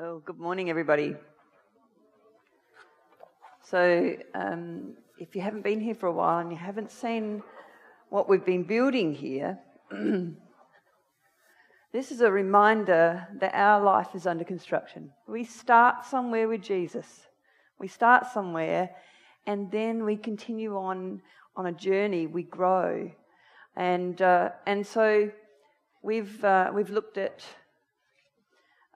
Well, good morning, everybody. So, um, if you haven't been here for a while and you haven't seen what we've been building here, this is a reminder that our life is under construction. We start somewhere with Jesus, we start somewhere, and then we continue on on a journey. We grow, and uh, and so we've uh, we've looked at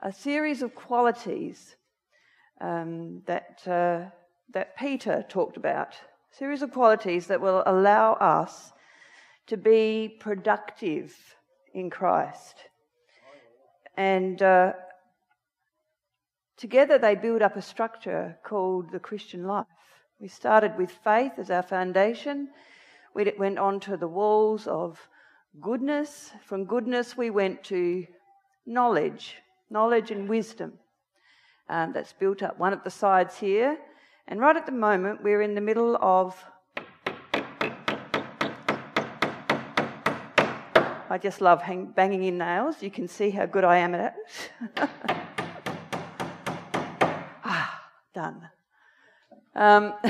a series of qualities um, that, uh, that Peter talked about. A series of qualities that will allow us to be productive in Christ. And uh, together they build up a structure called the Christian life. We started with faith as our foundation. We went on to the walls of goodness. From goodness, we went to knowledge knowledge and wisdom um, that's built up one at the sides here. And right at the moment, we're in the middle of. I just love hang, banging in nails. You can see how good I am at it. ah, done. Um,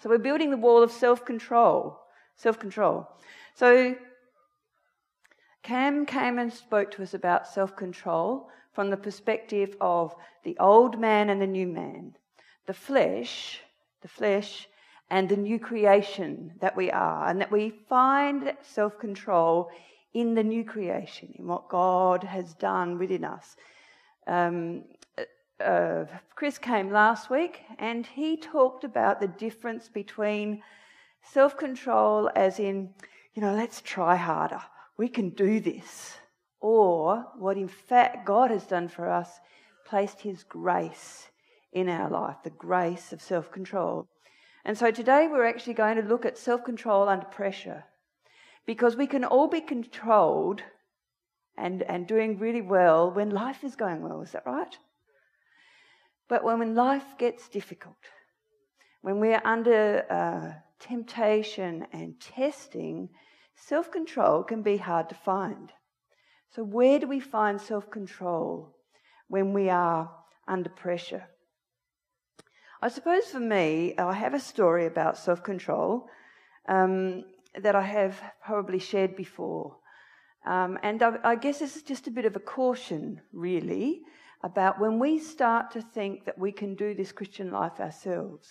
so we're building the wall of self control. Self control. So Cam came and spoke to us about self control from the perspective of the old man and the new man, the flesh, the flesh, and the new creation that we are, and that we find self control in the new creation, in what God has done within us. Um, uh, Chris came last week and he talked about the difference between self control, as in, you know, let's try harder, we can do this, or what in fact God has done for us, placed His grace in our life, the grace of self control. And so today we're actually going to look at self control under pressure because we can all be controlled and, and doing really well when life is going well, is that right? But when life gets difficult, when we're under uh, temptation and testing, self control can be hard to find. So, where do we find self control when we are under pressure? I suppose for me, I have a story about self control um, that I have probably shared before. Um, and I, I guess this is just a bit of a caution, really, about when we start to think that we can do this Christian life ourselves.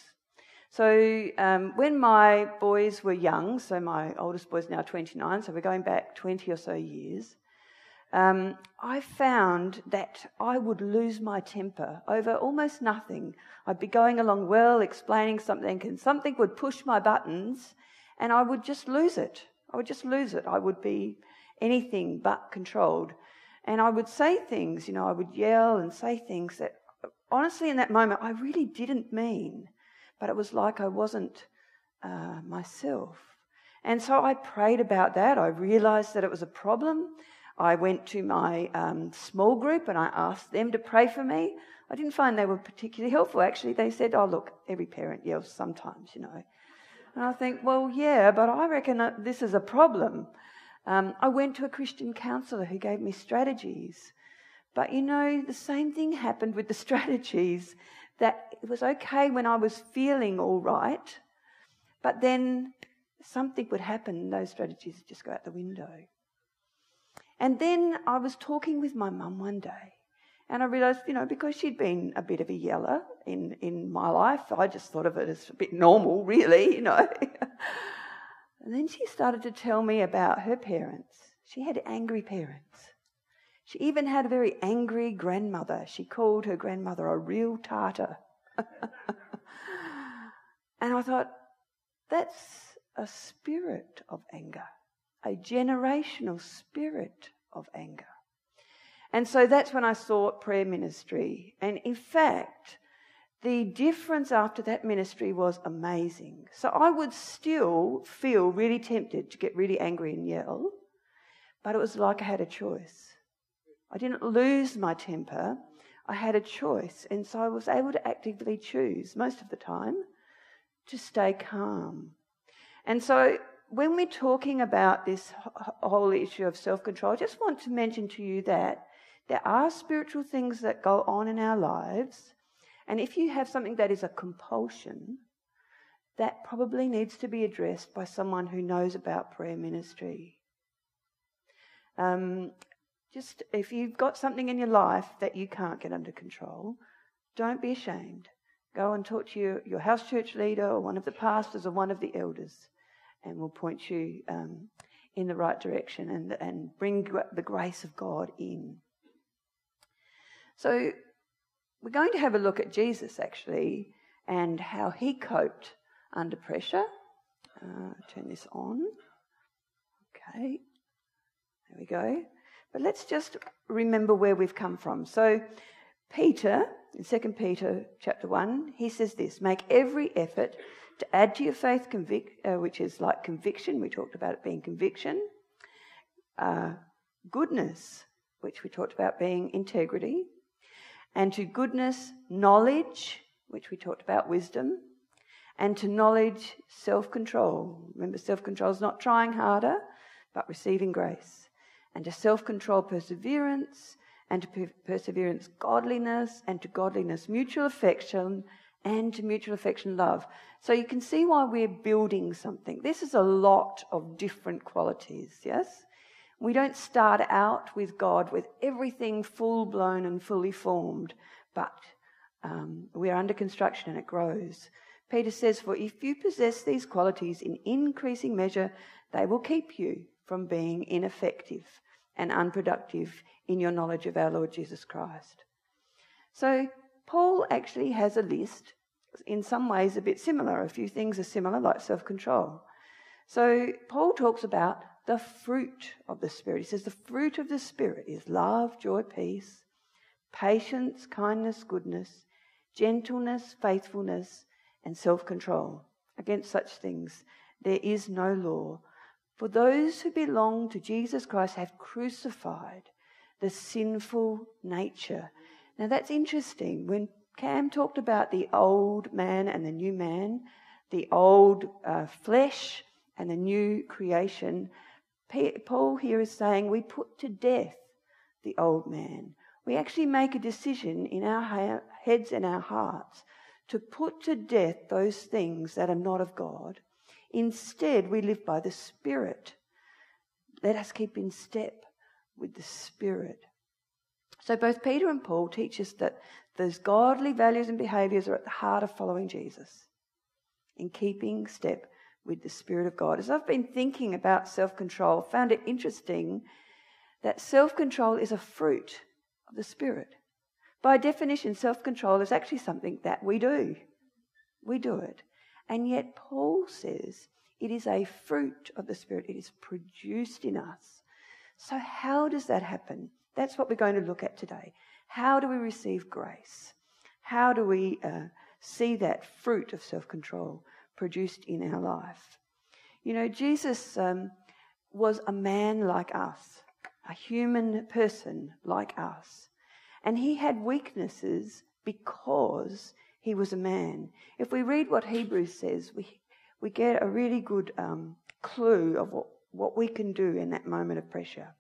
So um, when my boys were young, so my oldest boy's now 29, so we're going back 20 or so years, um, I found that I would lose my temper over almost nothing. I'd be going along well, explaining something, and something would push my buttons, and I would just lose it. I would just lose it. I would be anything but controlled. And I would say things, you know, I would yell and say things that, honestly, in that moment, I really didn't mean, but it was like I wasn't uh, myself. And so I prayed about that. I realized that it was a problem. I went to my um, small group and I asked them to pray for me. I didn't find they were particularly helpful, actually. They said, Oh, look, every parent yells sometimes, you know. And I think, Well, yeah, but I reckon this is a problem. Um, I went to a Christian counselor who gave me strategies. But you know, the same thing happened with the strategies that it was okay when I was feeling all right, but then something would happen those strategies would just go out the window. And then I was talking with my mum one day, and I realised, you know, because she'd been a bit of a yeller in, in my life, I just thought of it as a bit normal, really, you know. and then she started to tell me about her parents. She had angry parents. She even had a very angry grandmother. She called her grandmother a real tartar. and I thought, that's a spirit of anger a generational spirit of anger. And so that's when I sought prayer ministry. And in fact, the difference after that ministry was amazing. So I would still feel really tempted to get really angry and yell, but it was like I had a choice. I didn't lose my temper, I had a choice. And so I was able to actively choose most of the time to stay calm. And so when we're talking about this whole issue of self control, I just want to mention to you that there are spiritual things that go on in our lives. And if you have something that is a compulsion, that probably needs to be addressed by someone who knows about prayer ministry. Um, just if you've got something in your life that you can't get under control, don't be ashamed. Go and talk to your, your house church leader or one of the pastors or one of the elders, and we'll point you um, in the right direction and, and bring the grace of God in. So, we're going to have a look at Jesus actually and how he coped under pressure. Uh, turn this on. Okay, there we go. But let's just remember where we've come from. So, Peter, in 2 Peter chapter 1, he says this Make every effort to add to your faith, convic- uh, which is like conviction. We talked about it being conviction. Uh, goodness, which we talked about being integrity. And to goodness, knowledge, which we talked about wisdom and to knowledge self control. Remember, self control is not trying harder, but receiving grace. And to self control, perseverance, and to per- perseverance, godliness, and to godliness, mutual affection, and to mutual affection, love. So you can see why we're building something. This is a lot of different qualities, yes? We don't start out with God with everything full blown and fully formed, but um, we're under construction and it grows. Peter says, For if you possess these qualities in increasing measure, they will keep you from being ineffective and unproductive in your knowledge of our Lord Jesus Christ. So, Paul actually has a list, in some ways a bit similar. A few things are similar, like self control. So, Paul talks about the fruit of the Spirit. He says the fruit of the Spirit is love, joy, peace, patience, kindness, goodness, gentleness, faithfulness, and self control. Against such things there is no law. For those who belong to Jesus Christ have crucified the sinful nature. Now that's interesting. When Cam talked about the old man and the new man, the old uh, flesh and the new creation, Paul here is saying we put to death the old man. We actually make a decision in our heads and our hearts to put to death those things that are not of God. Instead, we live by the Spirit. Let us keep in step with the Spirit. So, both Peter and Paul teach us that those godly values and behaviors are at the heart of following Jesus, in keeping step with the Spirit of God. As I've been thinking about self control, found it interesting that self control is a fruit of the Spirit. By definition, self control is actually something that we do. We do it. And yet, Paul says it is a fruit of the Spirit, it is produced in us. So, how does that happen? That's what we're going to look at today. How do we receive grace? How do we uh, see that fruit of self control produced in our life? You know, Jesus um, was a man like us, a human person like us. And he had weaknesses because he was a man. If we read what Hebrews says, we, we get a really good um, clue of what, what we can do in that moment of pressure.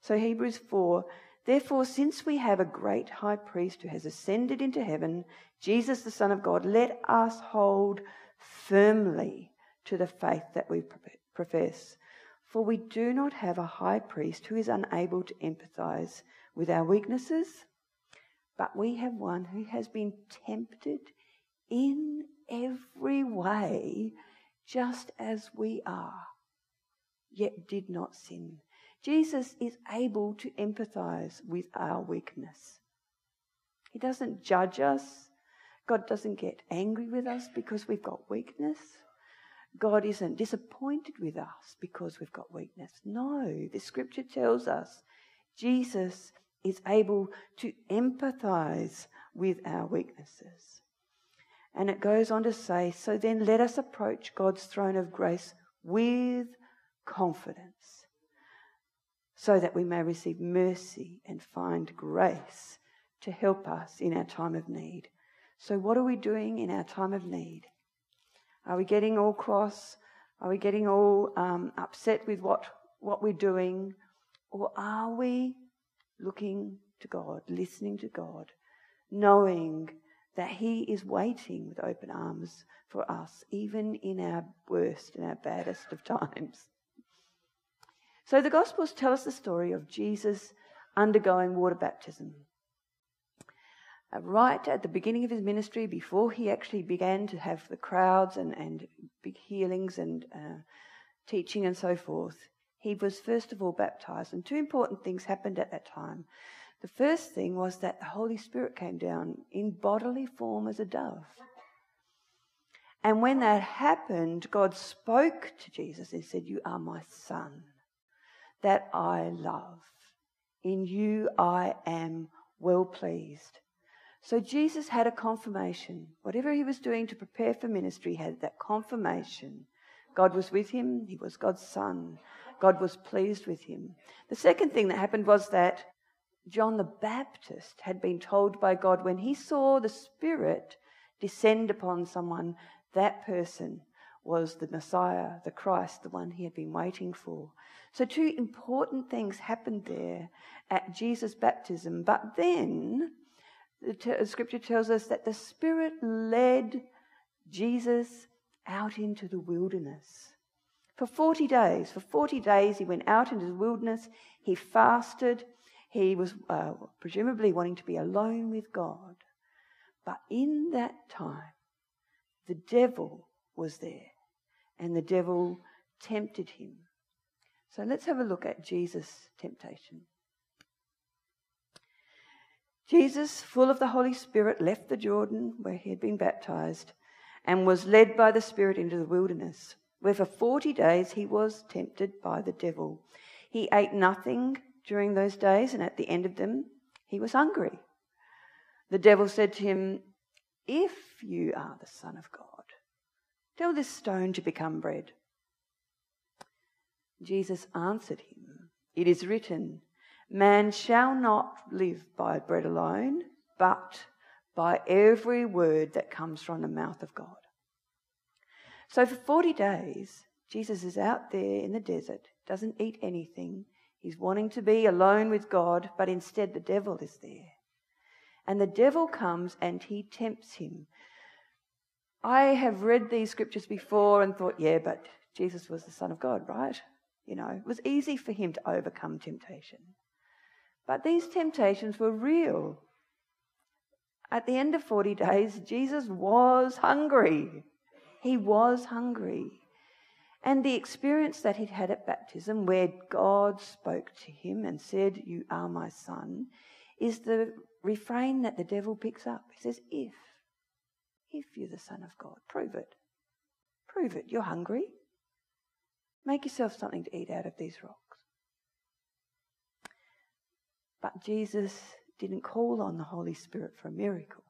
So, Hebrews 4 Therefore, since we have a great high priest who has ascended into heaven, Jesus, the Son of God, let us hold firmly to the faith that we profess. For we do not have a high priest who is unable to empathize with our weaknesses, but we have one who has been tempted in every way, just as we are, yet did not sin. Jesus is able to empathize with our weakness. He doesn't judge us. God doesn't get angry with us because we've got weakness. God isn't disappointed with us because we've got weakness. No, the scripture tells us Jesus is able to empathize with our weaknesses. And it goes on to say, So then let us approach God's throne of grace with confidence, so that we may receive mercy and find grace to help us in our time of need. So, what are we doing in our time of need? Are we getting all cross? Are we getting all um, upset with what, what we're doing? Or are we looking to God, listening to God, knowing that He is waiting with open arms for us, even in our worst and our baddest of times. So the Gospels tell us the story of Jesus undergoing water baptism. Uh, right at the beginning of his ministry, before he actually began to have the crowds and, and big healings and uh, teaching and so forth, he was first of all baptized. And two important things happened at that time. The first thing was that the Holy Spirit came down in bodily form as a dove. And when that happened, God spoke to Jesus and said, You are my son that I love. In you I am well pleased. So Jesus had a confirmation. Whatever he was doing to prepare for ministry had that confirmation. God was with him, he was God's son. God was pleased with him. The second thing that happened was that John the Baptist had been told by God when he saw the Spirit descend upon someone, that person was the Messiah, the Christ, the one he had been waiting for. So, two important things happened there at Jesus' baptism. But then the t- scripture tells us that the Spirit led Jesus out into the wilderness. For 40 days, for 40 days, he went out into the wilderness. He fasted. He was uh, presumably wanting to be alone with God. But in that time, the devil was there, and the devil tempted him. So let's have a look at Jesus' temptation. Jesus, full of the Holy Spirit, left the Jordan where he had been baptized and was led by the Spirit into the wilderness, where for 40 days he was tempted by the devil. He ate nothing during those days, and at the end of them, he was hungry. The devil said to him, If you are the Son of God, tell this stone to become bread. Jesus answered him, It is written, Man shall not live by bread alone, but by every word that comes from the mouth of God. So for 40 days, Jesus is out there in the desert, doesn't eat anything. He's wanting to be alone with God, but instead the devil is there. And the devil comes and he tempts him. I have read these scriptures before and thought, yeah, but Jesus was the Son of God, right? You know, it was easy for him to overcome temptation. But these temptations were real. At the end of 40 days, Jesus was hungry. He was hungry. And the experience that he'd had at baptism, where God spoke to him and said, You are my son, is the refrain that the devil picks up. He says, If, if you're the Son of God, prove it. Prove it. You're hungry. Make yourself something to eat out of these rocks. But Jesus didn't call on the Holy Spirit for a miracle.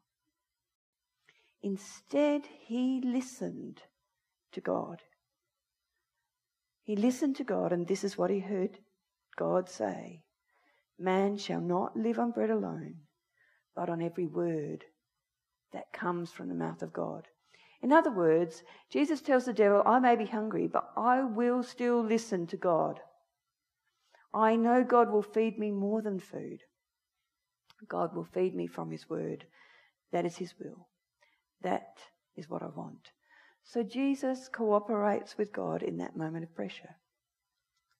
Instead, he listened to God. He listened to God, and this is what he heard God say Man shall not live on bread alone, but on every word that comes from the mouth of God. In other words, Jesus tells the devil, I may be hungry, but I will still listen to God. I know God will feed me more than food. God will feed me from His word. That is His will. That is what I want. So Jesus cooperates with God in that moment of pressure.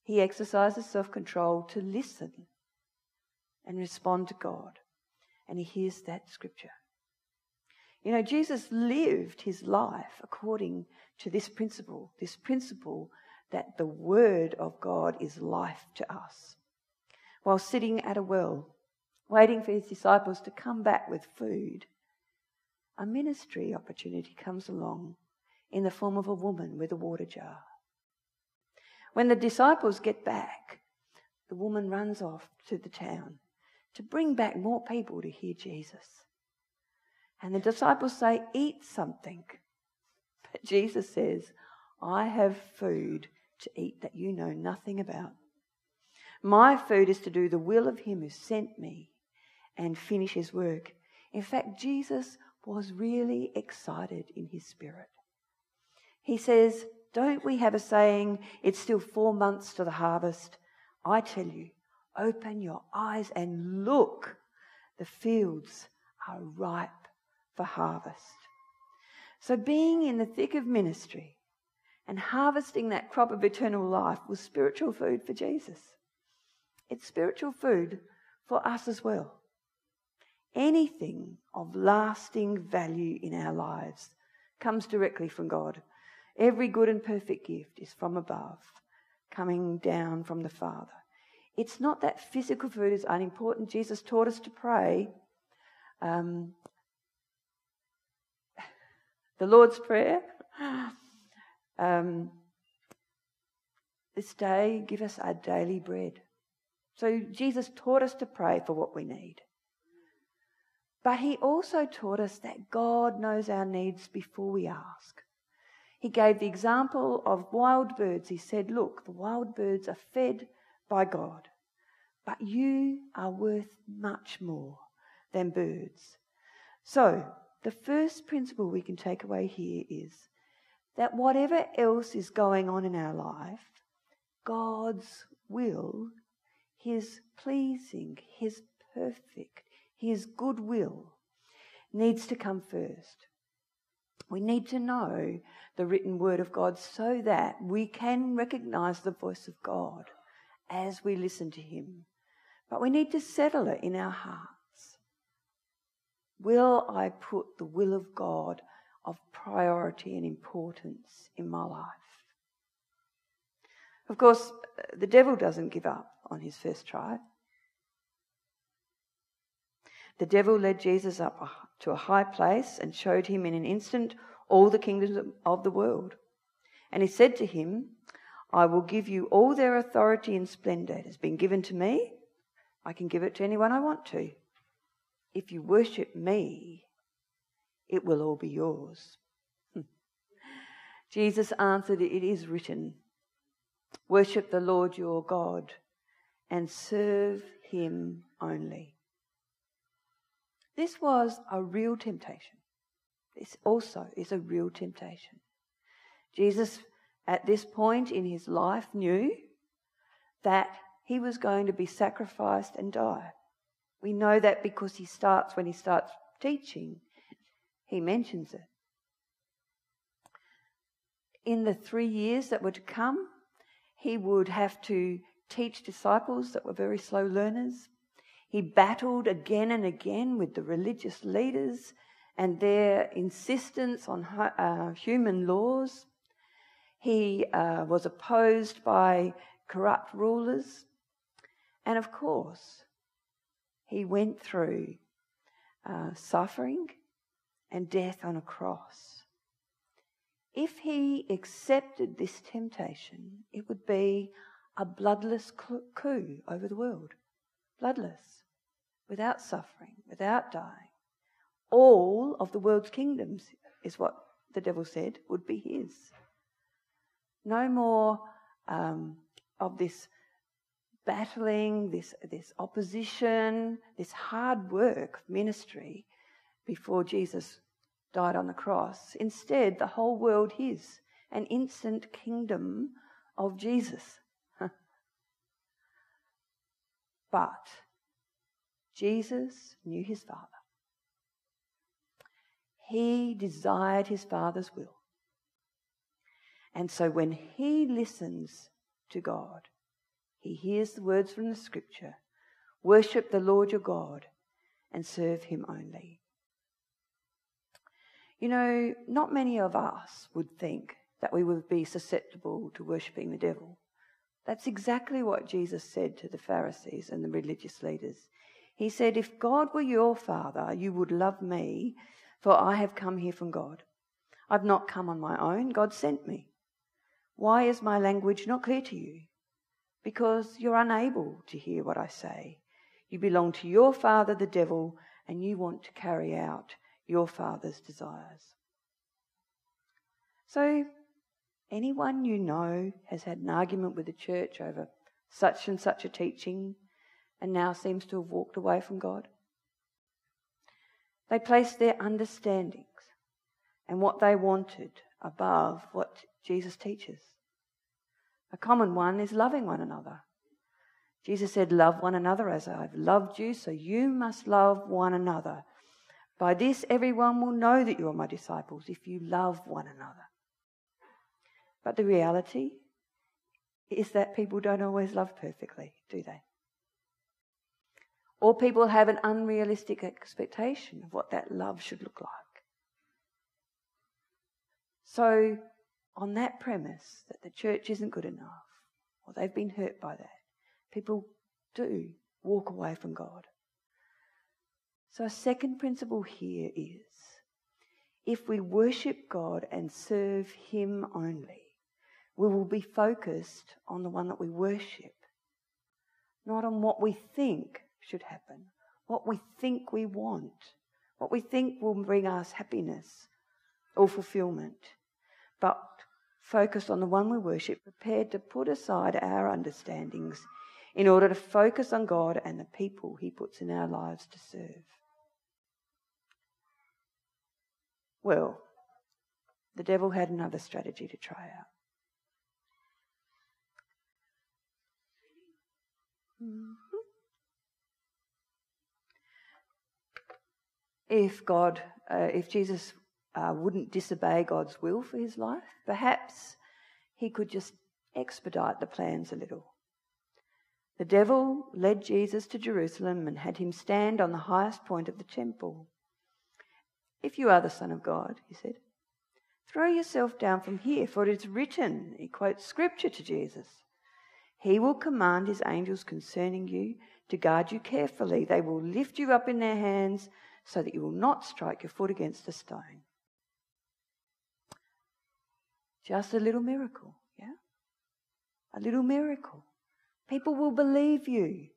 He exercises self control to listen and respond to God. And he hears that scripture. You know, Jesus lived his life according to this principle, this principle that the Word of God is life to us. While sitting at a well, waiting for his disciples to come back with food, a ministry opportunity comes along in the form of a woman with a water jar. When the disciples get back, the woman runs off to the town to bring back more people to hear Jesus. And the disciples say, Eat something. But Jesus says, I have food to eat that you know nothing about. My food is to do the will of him who sent me and finish his work. In fact, Jesus was really excited in his spirit. He says, Don't we have a saying, it's still four months to the harvest? I tell you, Open your eyes and look. The fields are ripe for harvest. So, being in the thick of ministry and harvesting that crop of eternal life was spiritual food for Jesus. It's spiritual food for us as well. Anything of lasting value in our lives comes directly from God. Every good and perfect gift is from above, coming down from the Father. It's not that physical food is unimportant. Jesus taught us to pray. Um, the Lord's Prayer. Um, this day, give us our daily bread. So Jesus taught us to pray for what we need. But he also taught us that God knows our needs before we ask. He gave the example of wild birds. He said, Look, the wild birds are fed by God, but you are worth much more than birds. So, the first principle we can take away here is that whatever else is going on in our life, God's will, His pleasing, His perfect, His goodwill needs to come first. We need to know the written word of God so that we can recognize the voice of God as we listen to Him. But we need to settle it in our hearts. Will I put the will of God of priority and importance in my life? Of course, the devil doesn't give up on his first try. The devil led Jesus up to a high place and showed him in an instant all the kingdoms of the world. And he said to him, I will give you all their authority and splendor. It has been given to me. I can give it to anyone I want to. If you worship me, it will all be yours. Jesus answered, It is written, Worship the Lord your God and serve him only. This was a real temptation. This also is a real temptation. Jesus, at this point in his life, knew that he was going to be sacrificed and die. We know that because he starts, when he starts teaching, he mentions it. In the three years that were to come, he would have to teach disciples that were very slow learners. He battled again and again with the religious leaders and their insistence on uh, human laws. He uh, was opposed by corrupt rulers. And of course, he went through uh, suffering and death on a cross. If he accepted this temptation, it would be a bloodless coup over the world. Bloodless, without suffering, without dying. All of the world's kingdoms, is what the devil said, would be his. No more um, of this battling, this, this opposition, this hard work of ministry before Jesus died on the cross. Instead, the whole world his, an instant kingdom of Jesus. but Jesus knew his Father. He desired his Father's will. And so when he listens to God, he hears the words from the scripture Worship the Lord your God and serve him only. You know, not many of us would think that we would be susceptible to worshipping the devil. That's exactly what Jesus said to the Pharisees and the religious leaders. He said, If God were your father, you would love me, for I have come here from God. I've not come on my own, God sent me. Why is my language not clear to you? Because you're unable to hear what I say. You belong to your father, the devil, and you want to carry out your father's desires. So, anyone you know has had an argument with the church over such and such a teaching and now seems to have walked away from God? They placed their understandings and what they wanted above what Jesus teaches. A common one is loving one another. Jesus said, Love one another as I've loved you, so you must love one another. By this, everyone will know that you are my disciples if you love one another. But the reality is that people don't always love perfectly, do they? Or people have an unrealistic expectation of what that love should look like. So, on that premise that the church isn't good enough, or they've been hurt by that, people do walk away from God. So, a second principle here is if we worship God and serve Him only, we will be focused on the one that we worship, not on what we think should happen, what we think we want, what we think will bring us happiness or fulfillment, but focused on the one we worship, prepared to put aside our understandings in order to focus on God and the people He puts in our lives to serve. Well, the devil had another strategy to try out. Mm-hmm. If God, uh, if Jesus uh, wouldn't disobey God's will for his life, perhaps he could just expedite the plans a little. The devil led Jesus to Jerusalem and had him stand on the highest point of the temple. If you are the Son of God, he said, throw yourself down from here, for it is written, he quotes scripture to Jesus. He will command his angels concerning you to guard you carefully. They will lift you up in their hands so that you will not strike your foot against a stone. Just a little miracle, yeah? A little miracle. People will believe you.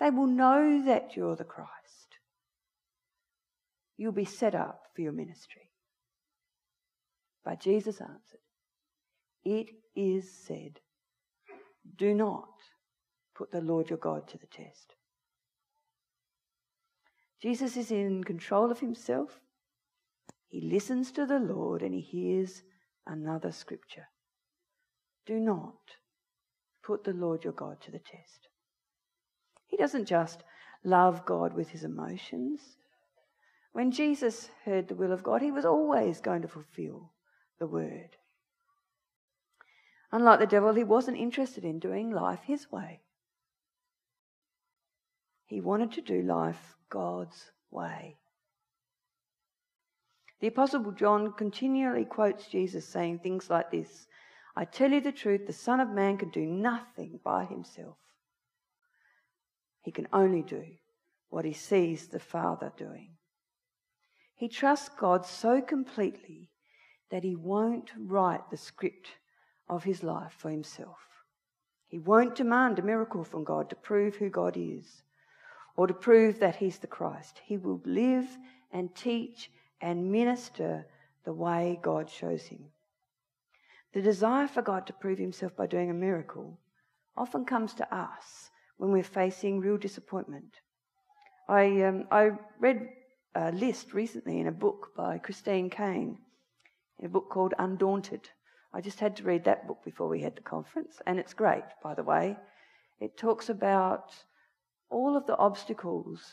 They will know that you're the Christ. You'll be set up for your ministry. But Jesus answered, It is said, do not put the Lord your God to the test. Jesus is in control of himself. He listens to the Lord and he hears another scripture. Do not put the Lord your God to the test. He doesn't just love God with his emotions. When Jesus heard the will of God, he was always going to fulfill the word. Unlike the devil, he wasn't interested in doing life his way. He wanted to do life God's way. The Apostle John continually quotes Jesus saying things like this I tell you the truth, the Son of Man can do nothing by himself. He can only do what he sees the Father doing. He trusts God so completely that he won't write the script of his life for himself. He won't demand a miracle from God to prove who God is or to prove that he's the Christ. He will live and teach and minister the way God shows him. The desire for God to prove himself by doing a miracle often comes to us when we're facing real disappointment. I, um, I read a list recently in a book by Christine Caine, a book called Undaunted. I just had to read that book before we had the conference, and it's great, by the way. It talks about all of the obstacles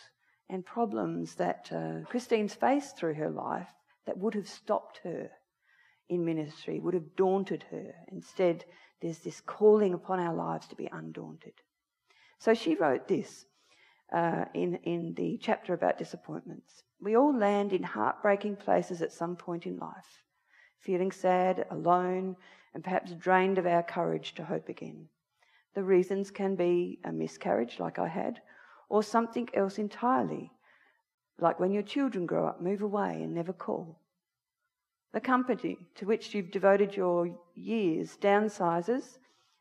and problems that uh, Christine's faced through her life that would have stopped her in ministry, would have daunted her. Instead, there's this calling upon our lives to be undaunted. So she wrote this uh, in, in the chapter about disappointments. We all land in heartbreaking places at some point in life feeling sad, alone, and perhaps drained of our courage to hope again. The reasons can be a miscarriage, like I had, or something else entirely, like when your children grow up, move away, and never call. The company to which you've devoted your years downsizes,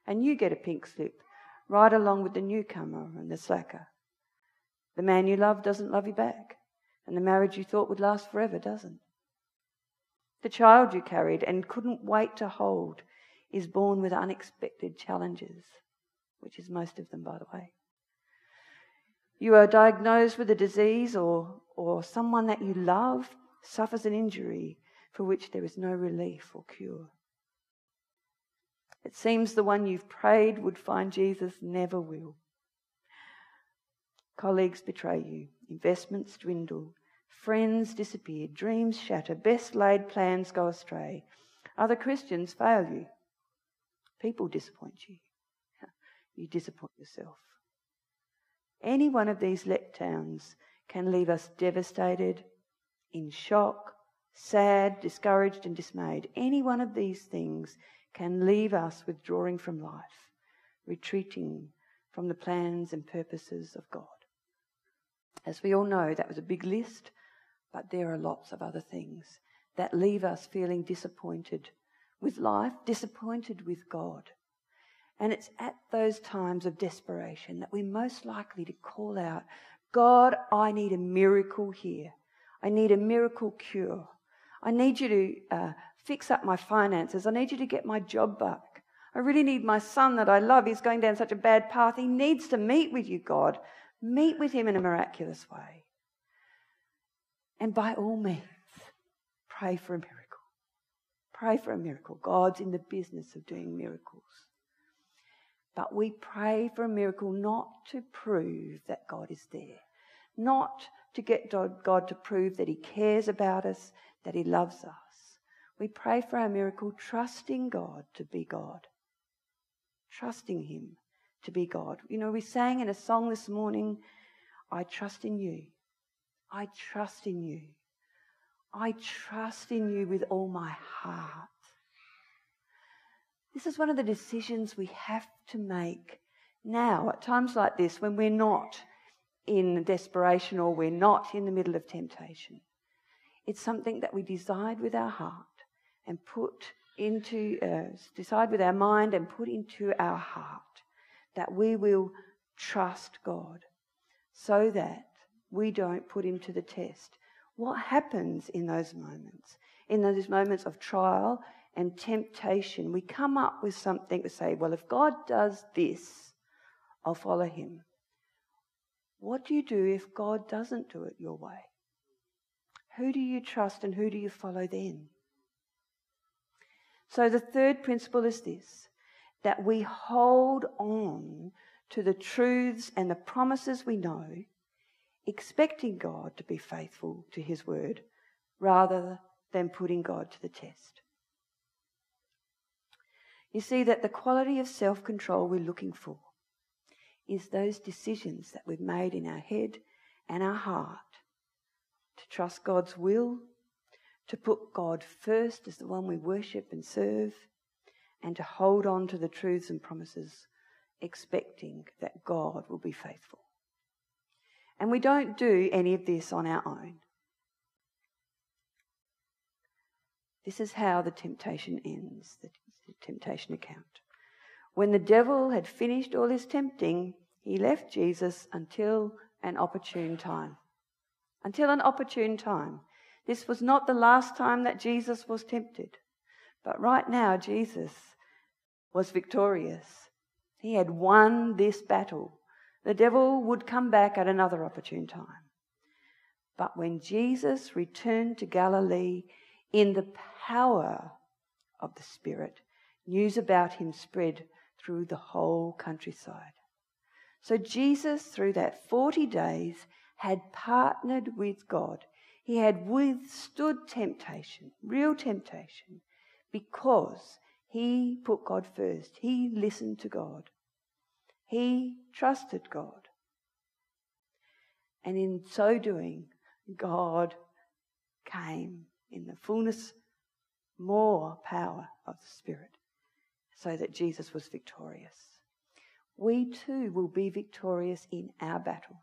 and you get a pink slip right along with the newcomer and the slacker. The man you love doesn't love you back, and the marriage you thought would last forever doesn't. The child you carried and couldn't wait to hold is born with unexpected challenges, which is most of them, by the way. You are diagnosed with a disease, or, or someone that you love suffers an injury for which there is no relief or cure. It seems the one you've prayed would find Jesus never will. Colleagues betray you, investments dwindle, friends disappear, dreams shatter, best laid plans go astray. Other Christians fail you. People disappoint you. You disappoint yourself. Any one of these letdowns can leave us devastated, in shock, sad, discouraged, and dismayed. Any one of these things can leave us withdrawing from life, retreating from the plans and purposes of God. As we all know, that was a big list, but there are lots of other things that leave us feeling disappointed with life, disappointed with God. And it's at those times of desperation that we're most likely to call out, God, I need a miracle here. I need a miracle cure. I need you to uh, fix up my finances. I need you to get my job back. I really need my son that I love. He's going down such a bad path. He needs to meet with you, God. Meet with him in a miraculous way. And by all means, pray for a miracle. Pray for a miracle. God's in the business of doing miracles. But we pray for a miracle not to prove that God is there, not to get God to prove that He cares about us, that He loves us. We pray for our miracle, trusting God to be God, trusting Him to be God. You know, we sang in a song this morning, I trust in you. I trust in you. I trust in you with all my heart. This is one of the decisions we have to make now at times like this when we're not in desperation or we're not in the middle of temptation. It's something that we decide with our heart and put into, uh, decide with our mind and put into our heart that we will trust God so that we don't put him to the test. What happens in those moments? In those moments of trial and temptation, we come up with something to say, well, if God does this, I'll follow him. What do you do if God doesn't do it your way? Who do you trust and who do you follow then? So the third principle is this that we hold on to the truths and the promises we know, expecting God to be faithful to his word rather than putting God to the test. You see that the quality of self control we're looking for is those decisions that we've made in our head and our heart to trust God's will, to put God first as the one we worship and serve, and to hold on to the truths and promises, expecting that God will be faithful. And we don't do any of this on our own. This is how the temptation ends, the temptation account. When the devil had finished all his tempting, he left Jesus until an opportune time. Until an opportune time. This was not the last time that Jesus was tempted. But right now, Jesus was victorious. He had won this battle. The devil would come back at another opportune time. But when Jesus returned to Galilee in the power of the Spirit, news about him spread through the whole countryside. So Jesus, through that 40 days, had partnered with God. He had withstood temptation, real temptation, because he put God first. He listened to God. He trusted God. And in so doing, God came in the fullness, more power of the Spirit so that Jesus was victorious. We too will be victorious in our battles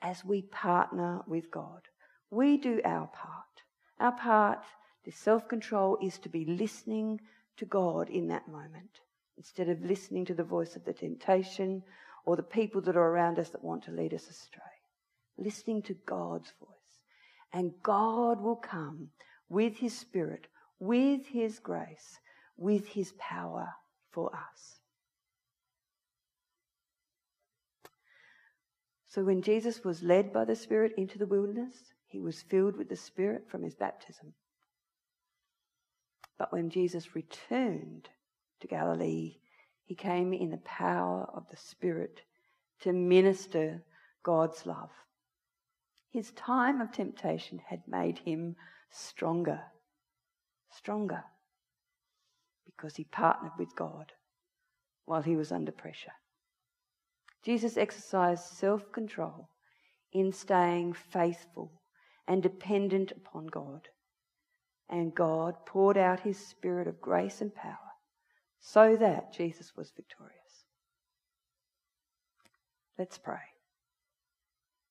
as we partner with God. We do our part. Our part, the self control, is to be listening to God in that moment instead of listening to the voice of the temptation or the people that are around us that want to lead us astray. Listening to God's voice. And God will come with His Spirit, with His grace, with His power for us. So when Jesus was led by the Spirit into the wilderness, he was filled with the Spirit from his baptism. But when Jesus returned to Galilee, he came in the power of the Spirit to minister God's love. His time of temptation had made him stronger. Stronger. Because he partnered with God while he was under pressure. Jesus exercised self control in staying faithful and dependent upon God. And God poured out his spirit of grace and power so that Jesus was victorious. Let's pray.